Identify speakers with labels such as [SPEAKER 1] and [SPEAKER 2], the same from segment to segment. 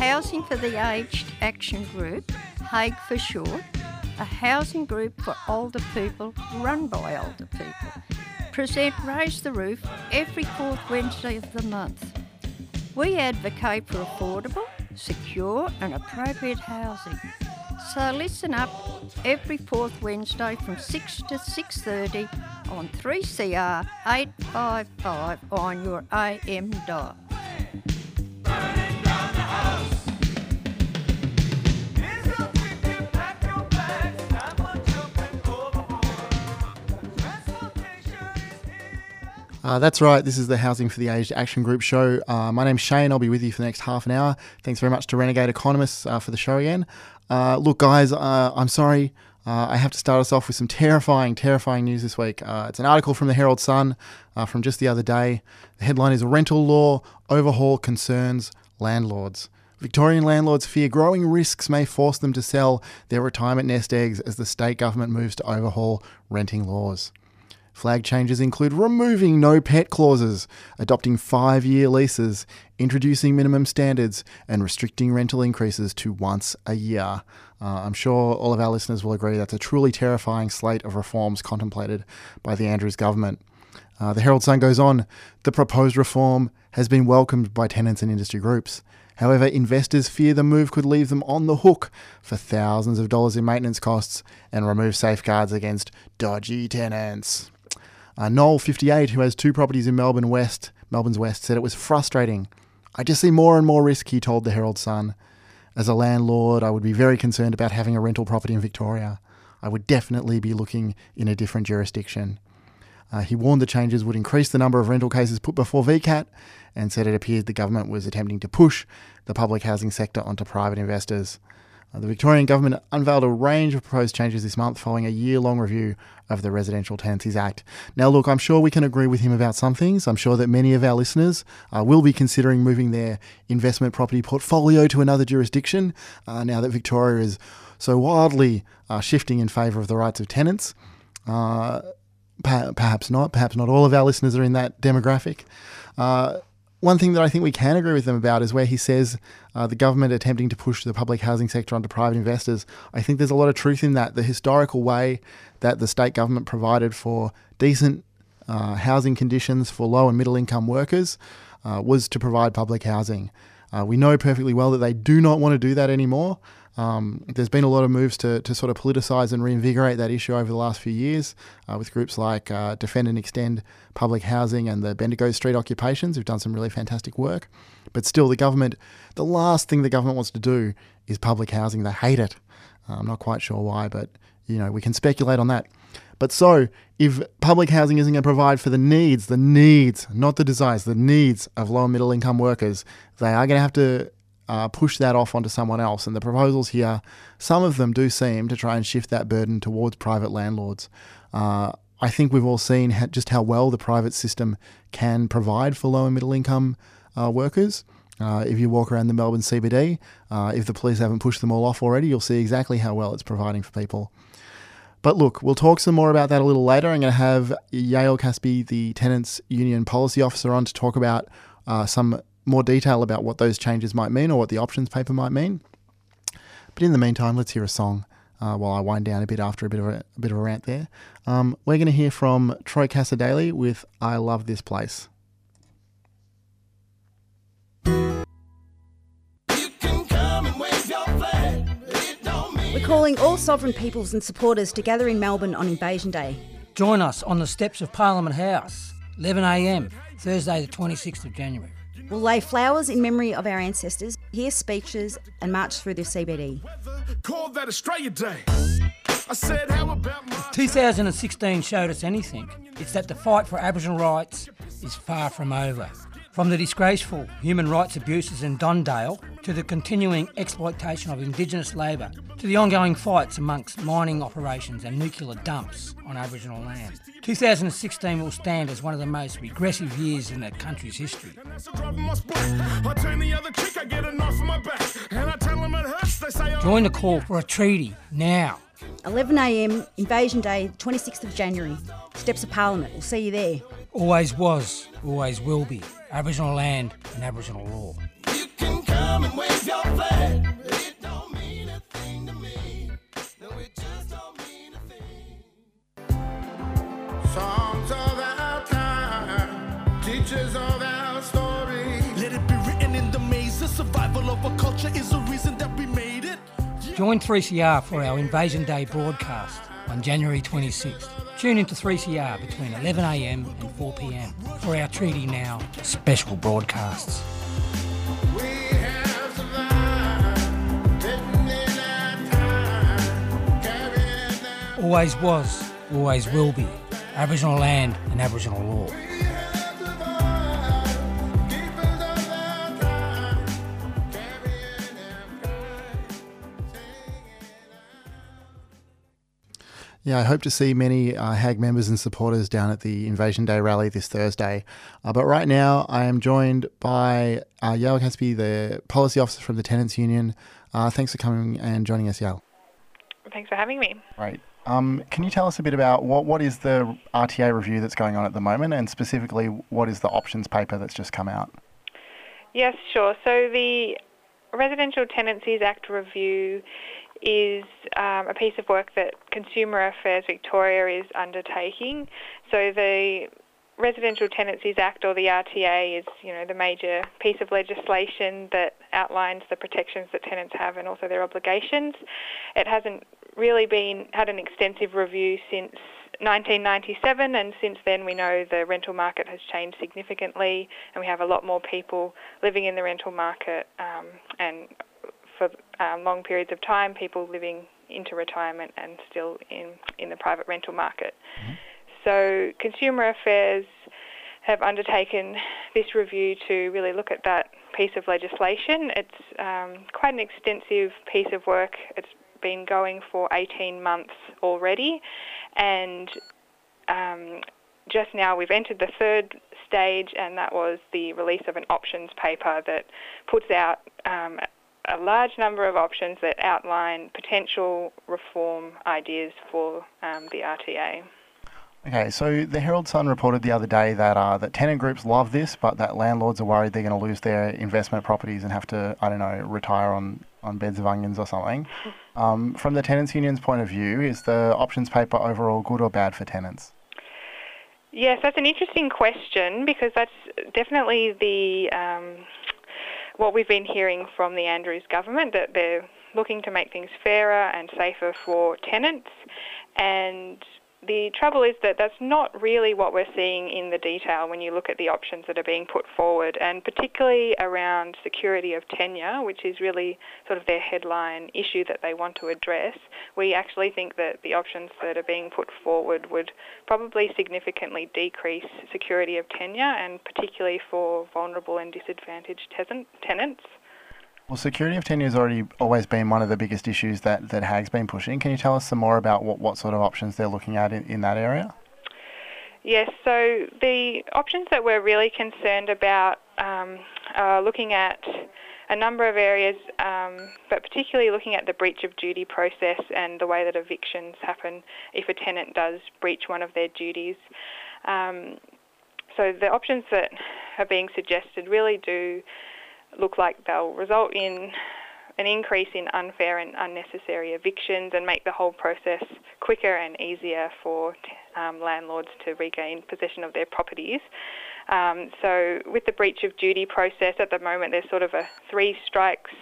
[SPEAKER 1] Housing for the Aged Action Group, HAG for short, a housing group for older people run by older people, present Raise the Roof every fourth Wednesday of the month. We advocate for affordable, secure and appropriate housing. So listen up every fourth Wednesday from 6 to 6.30 on 3CR 855 on your AM dial.
[SPEAKER 2] Uh, that's right. This is the Housing for the Aged Action Group show. Uh, my name's Shane. I'll be with you for the next half an hour. Thanks very much to Renegade Economists uh, for the show again. Uh, look, guys, uh, I'm sorry. Uh, I have to start us off with some terrifying, terrifying news this week. it's an article from the Herald Sun from just the other day. The headline is Rental Law Overhaul Concerns Landlords. Victorian landlords fear growing risks may force them to sell their retirement nest eggs as the state government moves to overhaul renting laws. Flag changes include removing no pet clauses, adopting five year leases, introducing minimum standards, and restricting rental increases to once a year. Uh, I'm sure all of our listeners will agree that's a truly terrifying slate of reforms contemplated by the Andrews government. Uh, the Herald Sun goes on the proposed reform has been welcomed by tenants and industry groups. However, investors fear the move could leave them on the hook for thousands of dollars in maintenance costs and remove safeguards against dodgy tenants. Uh, Noel, 58, who has two properties in Melbourne West, Melbourne's West, said it was frustrating. I just see more and more risk, he told the Herald Sun. As a landlord, I would be very concerned about having a rental property in Victoria. I would definitely be looking in a different jurisdiction. Uh, he warned the changes would increase the number of rental cases put before VCAT and said it appeared the government was attempting to push the public housing sector onto private investors. Uh, the Victorian government unveiled a range of proposed changes this month following a year long review of the Residential Tenancies Act. Now, look, I'm sure we can agree with him about some things. I'm sure that many of our listeners uh, will be considering moving their investment property portfolio to another jurisdiction uh, now that Victoria is so wildly uh, shifting in favour of the rights of tenants. Uh, perhaps not. Perhaps not all of our listeners are in that demographic. One thing that I think we can agree with them about is where he says uh, the government attempting to push the public housing sector onto private investors. I think there's a lot of truth in that. The historical way that the state government provided for decent uh, housing conditions for low and middle income workers uh, was to provide public housing. Uh, we know perfectly well that they do not want to do that anymore. Um, there's been a lot of moves to, to sort of politicise and reinvigorate that issue over the last few years uh, with groups like uh, Defend and Extend Public Housing and the Bendigo Street Occupations, who've done some really fantastic work. But still, the government, the last thing the government wants to do is public housing. They hate it. Uh, I'm not quite sure why, but you know we can speculate on that. But so, if public housing isn't going to provide for the needs, the needs, not the desires, the needs of low and middle income workers, they are going to have to uh, push that off onto someone else. And the proposals here, some of them do seem to try and shift that burden towards private landlords. Uh, I think we've all seen ha- just how well the private system can provide for low and middle income uh, workers. Uh, if you walk around the Melbourne CBD, uh, if the police haven't pushed them all off already, you'll see exactly how well it's providing for people. But look, we'll talk some more about that a little later. I'm going to have Yael Caspi, the Tenants Union Policy Officer, on to talk about uh, some more detail about what those changes might mean or what the options paper might mean. But in the meantime, let's hear a song uh, while I wind down a bit after a bit of a, a bit of a rant there. Um, we're going to hear from Troy Cassar-Daley with "I Love This Place."
[SPEAKER 3] We're calling all sovereign peoples and supporters to gather in Melbourne on Invasion Day.
[SPEAKER 4] Join us on the steps of Parliament House, 11am, Thursday, the 26th of January.
[SPEAKER 3] We'll lay flowers in memory of our ancestors, hear speeches, and march through the CBD.
[SPEAKER 5] Called that Australia Day. I said, how about my
[SPEAKER 4] 2016 showed us anything, it's that the fight for Aboriginal rights is far from over. From the disgraceful human rights abuses in Don Dale to the continuing exploitation of Indigenous labour to the ongoing fights amongst mining operations and nuclear dumps on Aboriginal land. 2016 will stand as one of the most regressive years in the country's history. Join the call for a treaty now.
[SPEAKER 3] 11am, Invasion Day, 26th of January. Steps of Parliament. We'll see you there.
[SPEAKER 4] Always was, always will be. Aboriginal land and Aboriginal law.
[SPEAKER 5] You can come and wave your flag. It don't mean a thing to me. No, it just don't mean a thing. Songs of our time, teachers of our story. Let it be written in the maze. The survival of a culture is the reason that we made it.
[SPEAKER 4] Join 3CR for our Invasion Day broadcast on January 26th. Tune into 3CR between 11am and 4pm for our Treaty Now special broadcasts.
[SPEAKER 5] We have survived, written in our time, carrying out.
[SPEAKER 4] Always was, always will be. Aboriginal land and Aboriginal law.
[SPEAKER 2] Yeah, I hope to see many uh, HAG members and supporters down at the Invasion Day rally this Thursday. Uh, but right now, I am joined by uh, Yael Caspi, the policy officer from the Tenants Union. Uh, thanks for coming and joining us, Yael.
[SPEAKER 6] Thanks for having me.
[SPEAKER 2] Right. Um, can you tell us a bit about what, what is the RTA review that's going on at the moment, and specifically, what is the options paper that's just come out?
[SPEAKER 6] Yes, sure. So the Residential Tenancies Act review is um, a piece of work that Consumer Affairs Victoria is undertaking. So the Residential Tenancies Act or the RTA is, you know, the major piece of legislation that outlines the protections that tenants have and also their obligations. It hasn't really been had an extensive review since 1997 and since then we know the rental market has changed significantly and we have a lot more people living in the rental market um, and for um, long periods of time people living into retirement and still in, in the private rental market. So Consumer Affairs have undertaken this review to really look at that piece of legislation. It's um, quite an extensive piece of work. It's been going for 18 months already, and um, just now we've entered the third stage, and that was the release of an options paper that puts out um, a large number of options that outline potential reform ideas for um, the RTA.
[SPEAKER 2] Okay, so the Herald Sun reported the other day that uh, that tenant groups love this, but that landlords are worried they're going to lose their investment properties and have to, I don't know, retire on, on beds of onions or something. Um, from the tenants' union's point of view, is the options paper overall good or bad for tenants?
[SPEAKER 6] Yes, that's an interesting question because that's definitely the um, what we've been hearing from the Andrews government that they're looking to make things fairer and safer for tenants. And the trouble is that that's not really what we're seeing in the detail when you look at the options that are being put forward, and particularly around security of tenure, which is really sort of their headline issue that they want to address. We actually think that the options that are being put forward would probably significantly decrease security of tenure, and particularly for vulnerable and disadvantaged tenants.
[SPEAKER 2] Well, security of tenure has already always been one of the biggest issues that, that HAG's been pushing. Can you tell us some more about what, what sort of options they're looking at in, in that area?
[SPEAKER 6] Yes, so the options that we're really concerned about um, are looking at a number of areas, um, but particularly looking at the breach of duty process and the way that evictions happen if a tenant does breach one of their duties. Um, so the options that are being suggested really do look like they'll result in an increase in unfair and unnecessary evictions and make the whole process quicker and easier for um, landlords to regain possession of their properties. Um, so, with the breach of duty process at the moment, there's sort of a three strikes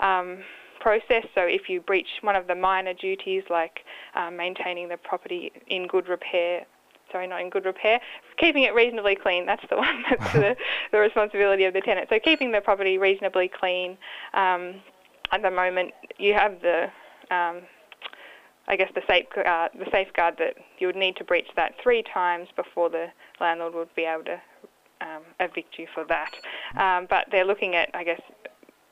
[SPEAKER 6] um, process. So, if you breach one of the minor duties like um, maintaining the property in good repair, sorry, not in good repair, keeping it reasonably clean. That's the one that's the, the responsibility of the tenant. So keeping the property reasonably clean. Um, at the moment, you have the, um, I guess the safeguard, the safeguard that you would need to breach that three times before the landlord would be able to um, evict you for that. Um, but they're looking at, I guess,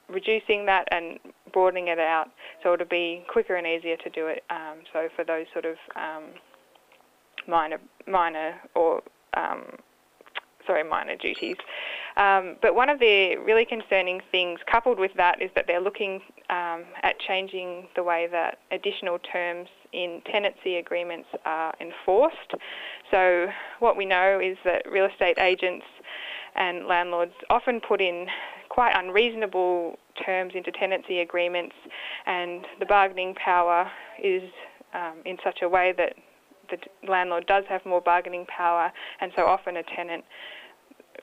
[SPEAKER 6] reducing that and broadening it out so it'll be quicker and easier to do it. Um, so for those sort of um, minor, minor or um, sorry, minor duties. Um, but one of the really concerning things, coupled with that, is that they're looking um, at changing the way that additional terms in tenancy agreements are enforced. So what we know is that real estate agents and landlords often put in quite unreasonable terms into tenancy agreements, and the bargaining power is um, in such a way that the landlord does have more bargaining power, and so often a tenant,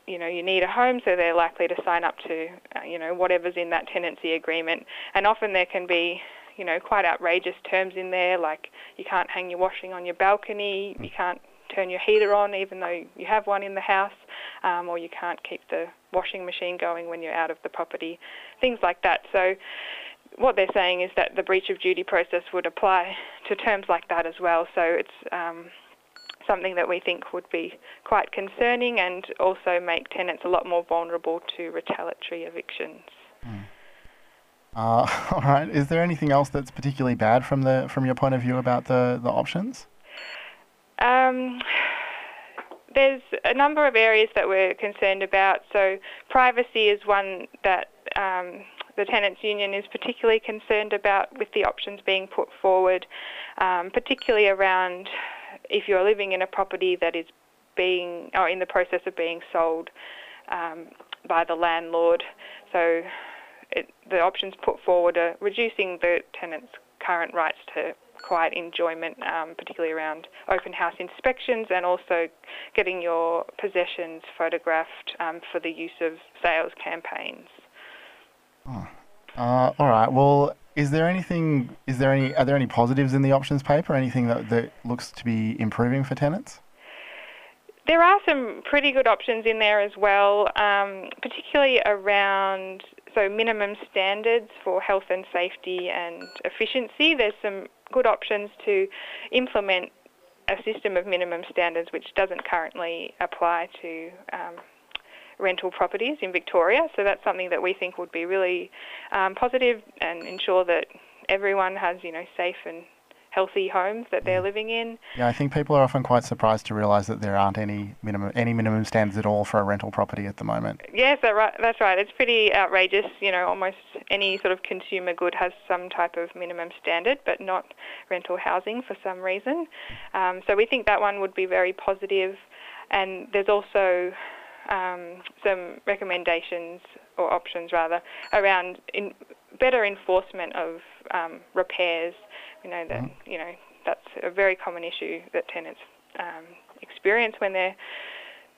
[SPEAKER 6] you know, you need a home, so they're likely to sign up to, uh, you know, whatever's in that tenancy agreement, and often there can be you know, quite outrageous terms in there, like you can't hang your washing on your balcony, you can't turn your heater on even though you have one in the house, um, or you can't keep the washing machine going when you're out of the property, things like that. So what they're saying is that the breach of duty process would apply to terms like that as well. So it's um, something that we think would be quite concerning and also make tenants a lot more vulnerable to retaliatory evictions.
[SPEAKER 2] Uh, all right. Is there anything else that's particularly bad from the from your point of view about the, the options?
[SPEAKER 6] Um, there's a number of areas that we're concerned about. So privacy is one that um, the tenants union is particularly concerned about with the options being put forward, um, particularly around if you're living in a property that is being or in the process of being sold um, by the landlord. So it, the options put forward are reducing the tenant's current rights to quiet enjoyment, um, particularly around open house inspections and also getting your possessions photographed um, for the use of sales campaigns.
[SPEAKER 2] Uh, all right. Well, is there anything? Is there any? Are there any positives in the options paper? Anything that, that looks to be improving for tenants?
[SPEAKER 6] There are some pretty good options in there as well, um, particularly around so minimum standards for health and safety and efficiency. There's some good options to implement a system of minimum standards which doesn't currently apply to um, rental properties in Victoria. So that's something that we think would be really um, positive and ensure that everyone has you know safe and healthy homes that they're living in.
[SPEAKER 2] Yeah, I think people are often quite surprised to realise that there aren't any minimum any minimum standards at all for a rental property at the moment.
[SPEAKER 6] Yes, that right, that's right. It's pretty outrageous. You know, almost any sort of consumer good has some type of minimum standard, but not rental housing for some reason. Um, so we think that one would be very positive. And there's also um, some recommendations or options rather around in better enforcement of um, repairs. You know that you know that's a very common issue that tenants um, experience when they're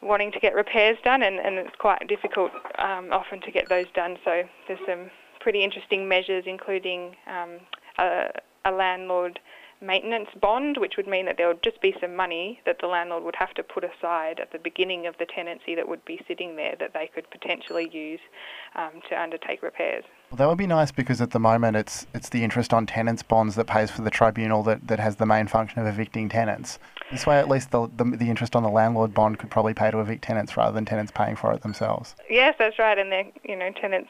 [SPEAKER 6] wanting to get repairs done, and, and it's quite difficult um, often to get those done. So there's some pretty interesting measures, including um, a, a landlord maintenance bond, which would mean that there would just be some money that the landlord would have to put aside at the beginning of the tenancy that would be sitting there that they could potentially use um, to undertake repairs.
[SPEAKER 2] Well, that would be nice because at the moment it's it's the interest on tenants bonds that pays for the tribunal that, that has the main function of evicting tenants. This way, at least the, the the interest on the landlord bond could probably pay to evict tenants rather than tenants paying for it themselves.
[SPEAKER 6] Yes, that's right, and then you know tenants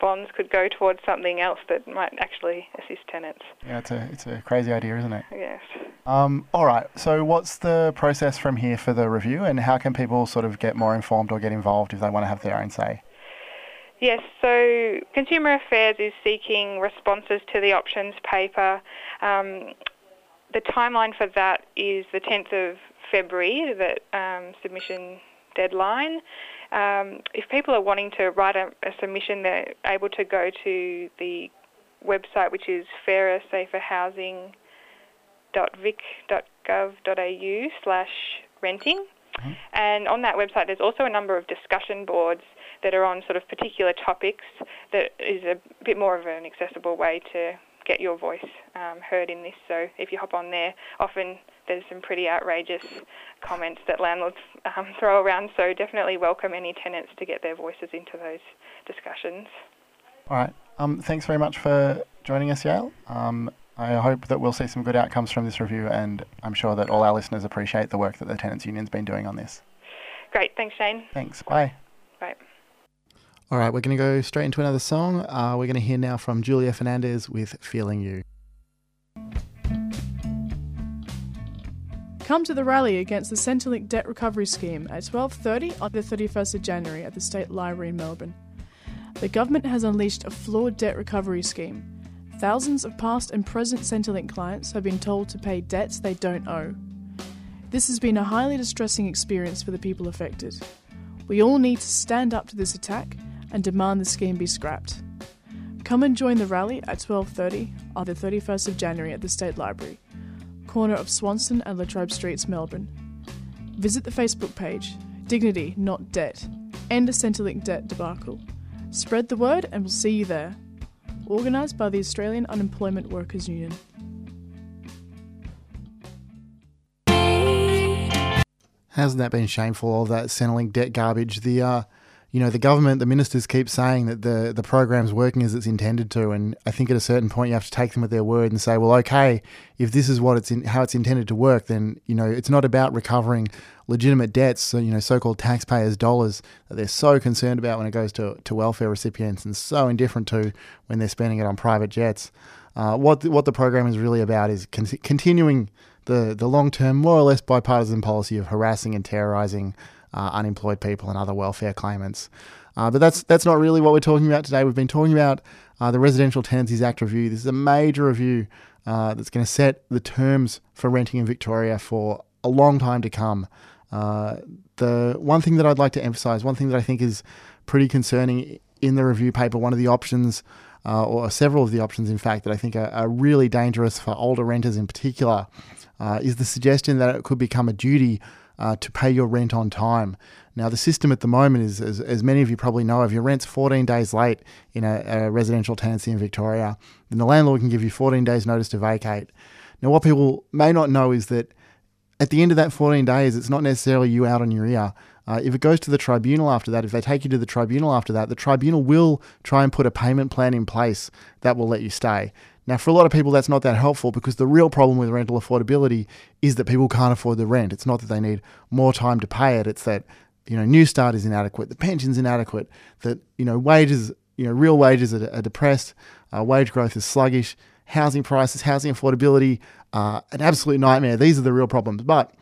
[SPEAKER 6] bonds could go towards something else that might actually assist tenants.
[SPEAKER 2] Yeah, it's a it's a crazy idea, isn't it?
[SPEAKER 6] Yes.
[SPEAKER 2] Um, all right. So, what's the process from here for the review, and how can people sort of get more informed or get involved if they want to have their own say?
[SPEAKER 6] Yes, so Consumer Affairs is seeking responses to the options paper. Um, the timeline for that is the 10th of February, that um, submission deadline. Um, if people are wanting to write a, a, submission, they're able to go to the website, which is fairer, safer fairersaferhousing.vic.gov.au slash renting. Mm-hmm. And on that website, there's also a number of discussion boards that are on sort of particular topics that is a bit more of an accessible way to get your voice um, heard in this. So if you hop on there, often there's some pretty outrageous comments that landlords um, throw around. So definitely welcome any tenants to get their voices into those discussions.
[SPEAKER 2] All right. Um, thanks very much for joining us, Yael. Um, I hope that we'll see some good outcomes from this review, and I'm sure that all our listeners appreciate the work that the Tenants Union's been doing on this.
[SPEAKER 6] Great. Thanks, Shane.
[SPEAKER 2] Thanks. Bye.
[SPEAKER 6] Bye.
[SPEAKER 2] All right, we're going to go straight into another song. Uh, we're going to hear now from Julia Fernandez with Feeling You.
[SPEAKER 7] Come to the rally against the Centrelink debt recovery scheme at 12:30 on the 31st of January at the State Library in Melbourne. The government has unleashed a flawed debt recovery scheme. Thousands of past and present Centrelink clients have been told to pay debts they don't owe. This has been a highly distressing experience for the people affected. We all need to stand up to this attack and demand the scheme be scrapped. Come and join the rally at 12:30 on the 31st of January at the State Library, corner of Swanston and La Trobe Streets, Melbourne. Visit the Facebook page Dignity, Not Debt. End a Centrelink debt debacle. Spread the word and we'll see you there. Organised by the Australian Unemployment Workers Union.
[SPEAKER 2] Hasn't that been shameful? All that Centrelink debt garbage. The uh, you know, the government, the ministers keep saying that the the program's working as it's intended to, and I think at a certain point you have to take them at their word and say, well, okay, if this is what it's in, how it's intended to work, then you know it's not about recovering legitimate debts, so, you know, so-called taxpayers' dollars that they're so concerned about when it goes to to welfare recipients, and so indifferent to when they're spending it on private jets. Uh, what the, what the program is really about is con- continuing the the long term, more or less bipartisan policy of harassing and terrorizing uh, unemployed people and other welfare claimants. Uh, but that's that's not really what we're talking about today. We've been talking about uh, the Residential Tenancies Act review. This is a major review uh, that's going to set the terms for renting in Victoria for a long time to come. Uh, the one thing that I'd like to emphasise, one thing that I think is pretty concerning in the review paper, one of the options, uh, or several of the options, in fact, that I think are, are really dangerous for older renters in particular, uh, is the suggestion that it could become a duty uh, to pay your rent on time. Now, the system at the moment is, as, as many of you probably know, if your rent's 14 days late in a, a residential tenancy in Victoria, then the landlord can give you 14 days' notice to vacate. Now, what people may not know is that at the end of that 14 days, it's not necessarily you out on your ear. Uh, if it goes to the tribunal after that, if they take you to the tribunal after that, the tribunal will try and put a payment plan in place that will let you stay. Now, for a lot of people, that's not that helpful because the real problem with rental affordability is that people can't afford the rent. It's not that they need more time to pay it, it's that you know Newstart is inadequate, the pension's inadequate, that you know wages, you know real wages are, are depressed, uh, wage growth is sluggish, housing prices, housing affordability, uh, an absolute nightmare. These are the real problems. But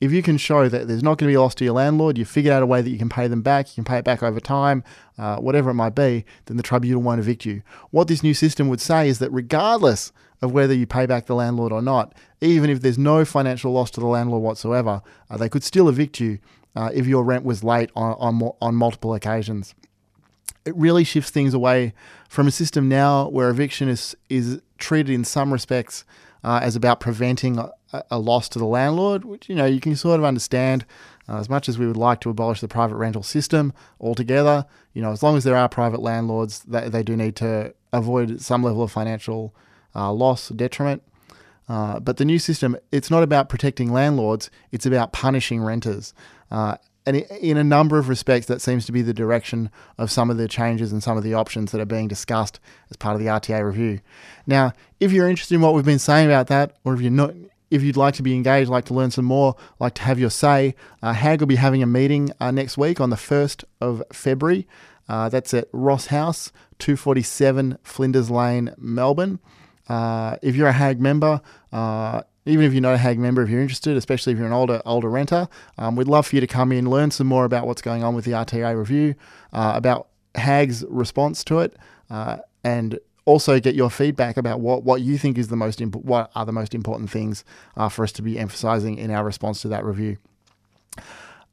[SPEAKER 2] if you can show that there's not going to be a loss to your landlord, you figured out a way that you can pay them back, you can pay it back over time, uh, whatever it might be, then the tribunal won't evict you. What this new system would say is that regardless of whether you pay back the landlord or not, even if there's no financial loss to the landlord whatsoever, uh, they could still evict you uh, if your rent was late on, on, on multiple occasions. It really shifts things away from a system now where eviction is, is treated in some respects uh, as about preventing a, a, loss to the landlord, which you know you can sort of understand. Uh, as much as we would like to abolish the private rental system altogether, you know, as long as there are private landlords, they, they do need to avoid some level of financial uh, loss, detriment. Uh, but the new system, it's not about protecting landlords; it's about punishing renters. Uh, and in a number of respects, that seems to be the direction of some of the changes and some of the options that are being discussed as part of the RTA review. Now, if you're interested in what we've been saying about that, or if you're not, if you'd like to be engaged, like to learn some more, like to have your say, uh, HAG will be having a meeting uh, next week on the 1st of February. Uh, that's at Ross House, 247 Flinders Lane, Melbourne. Uh, if you're a HAG member, uh, even if you're not a HAG member, if you're interested, especially if you're an older older renter, um, we'd love for you to come in, learn some more about what's going on with the RTA review, uh, about HAG's response to it, uh, and also get your feedback about what, what you think is the most imp- what are the most important things uh, for us to be emphasising in our response to that review.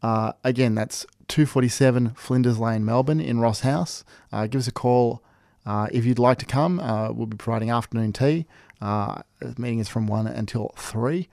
[SPEAKER 2] Uh, again, that's 247 Flinders Lane, Melbourne, in Ross House. Uh, give us a call uh, if you'd like to come. we'll be providing afternoon tea. Uh, the meeting is from one until three.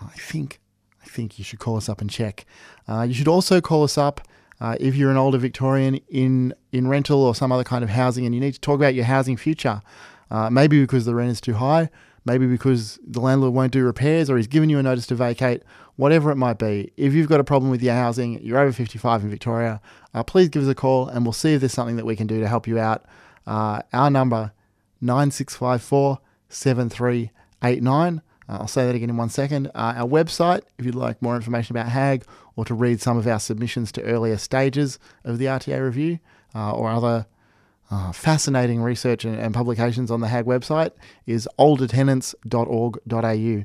[SPEAKER 2] Uh, I think I think you should call us up and check. Uh, you should also call us up uh, if you're an older Victorian in in rental or some other kind of housing, and you need to talk about your housing future. Uh, maybe because the rent is too high, maybe because the landlord won't do repairs, or he's given you a notice to vacate. Whatever it might be, if you've got a problem with your housing, you're over 55 in Victoria, uh, please give us a call, and we'll see if there's something that we can do to help you out. Our number 9654 7389. Uh, I'll say that again in one second. Uh, our website, if you'd like more information about HAG or to read some of our submissions to earlier stages of the RTA review uh, or other uh, fascinating research and, and, publications on the HAG website, is oldertenants.org.au.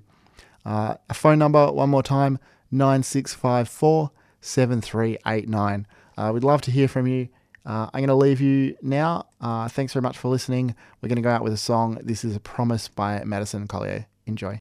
[SPEAKER 2] Uh, a phone number, one more time, 9654 7389. Uh, we'd love to hear from you. Uh, I'm going to leave you now. Uh, thanks very much for listening. We're going to go out with a song. This is a promise by Madison Collier. Enjoy.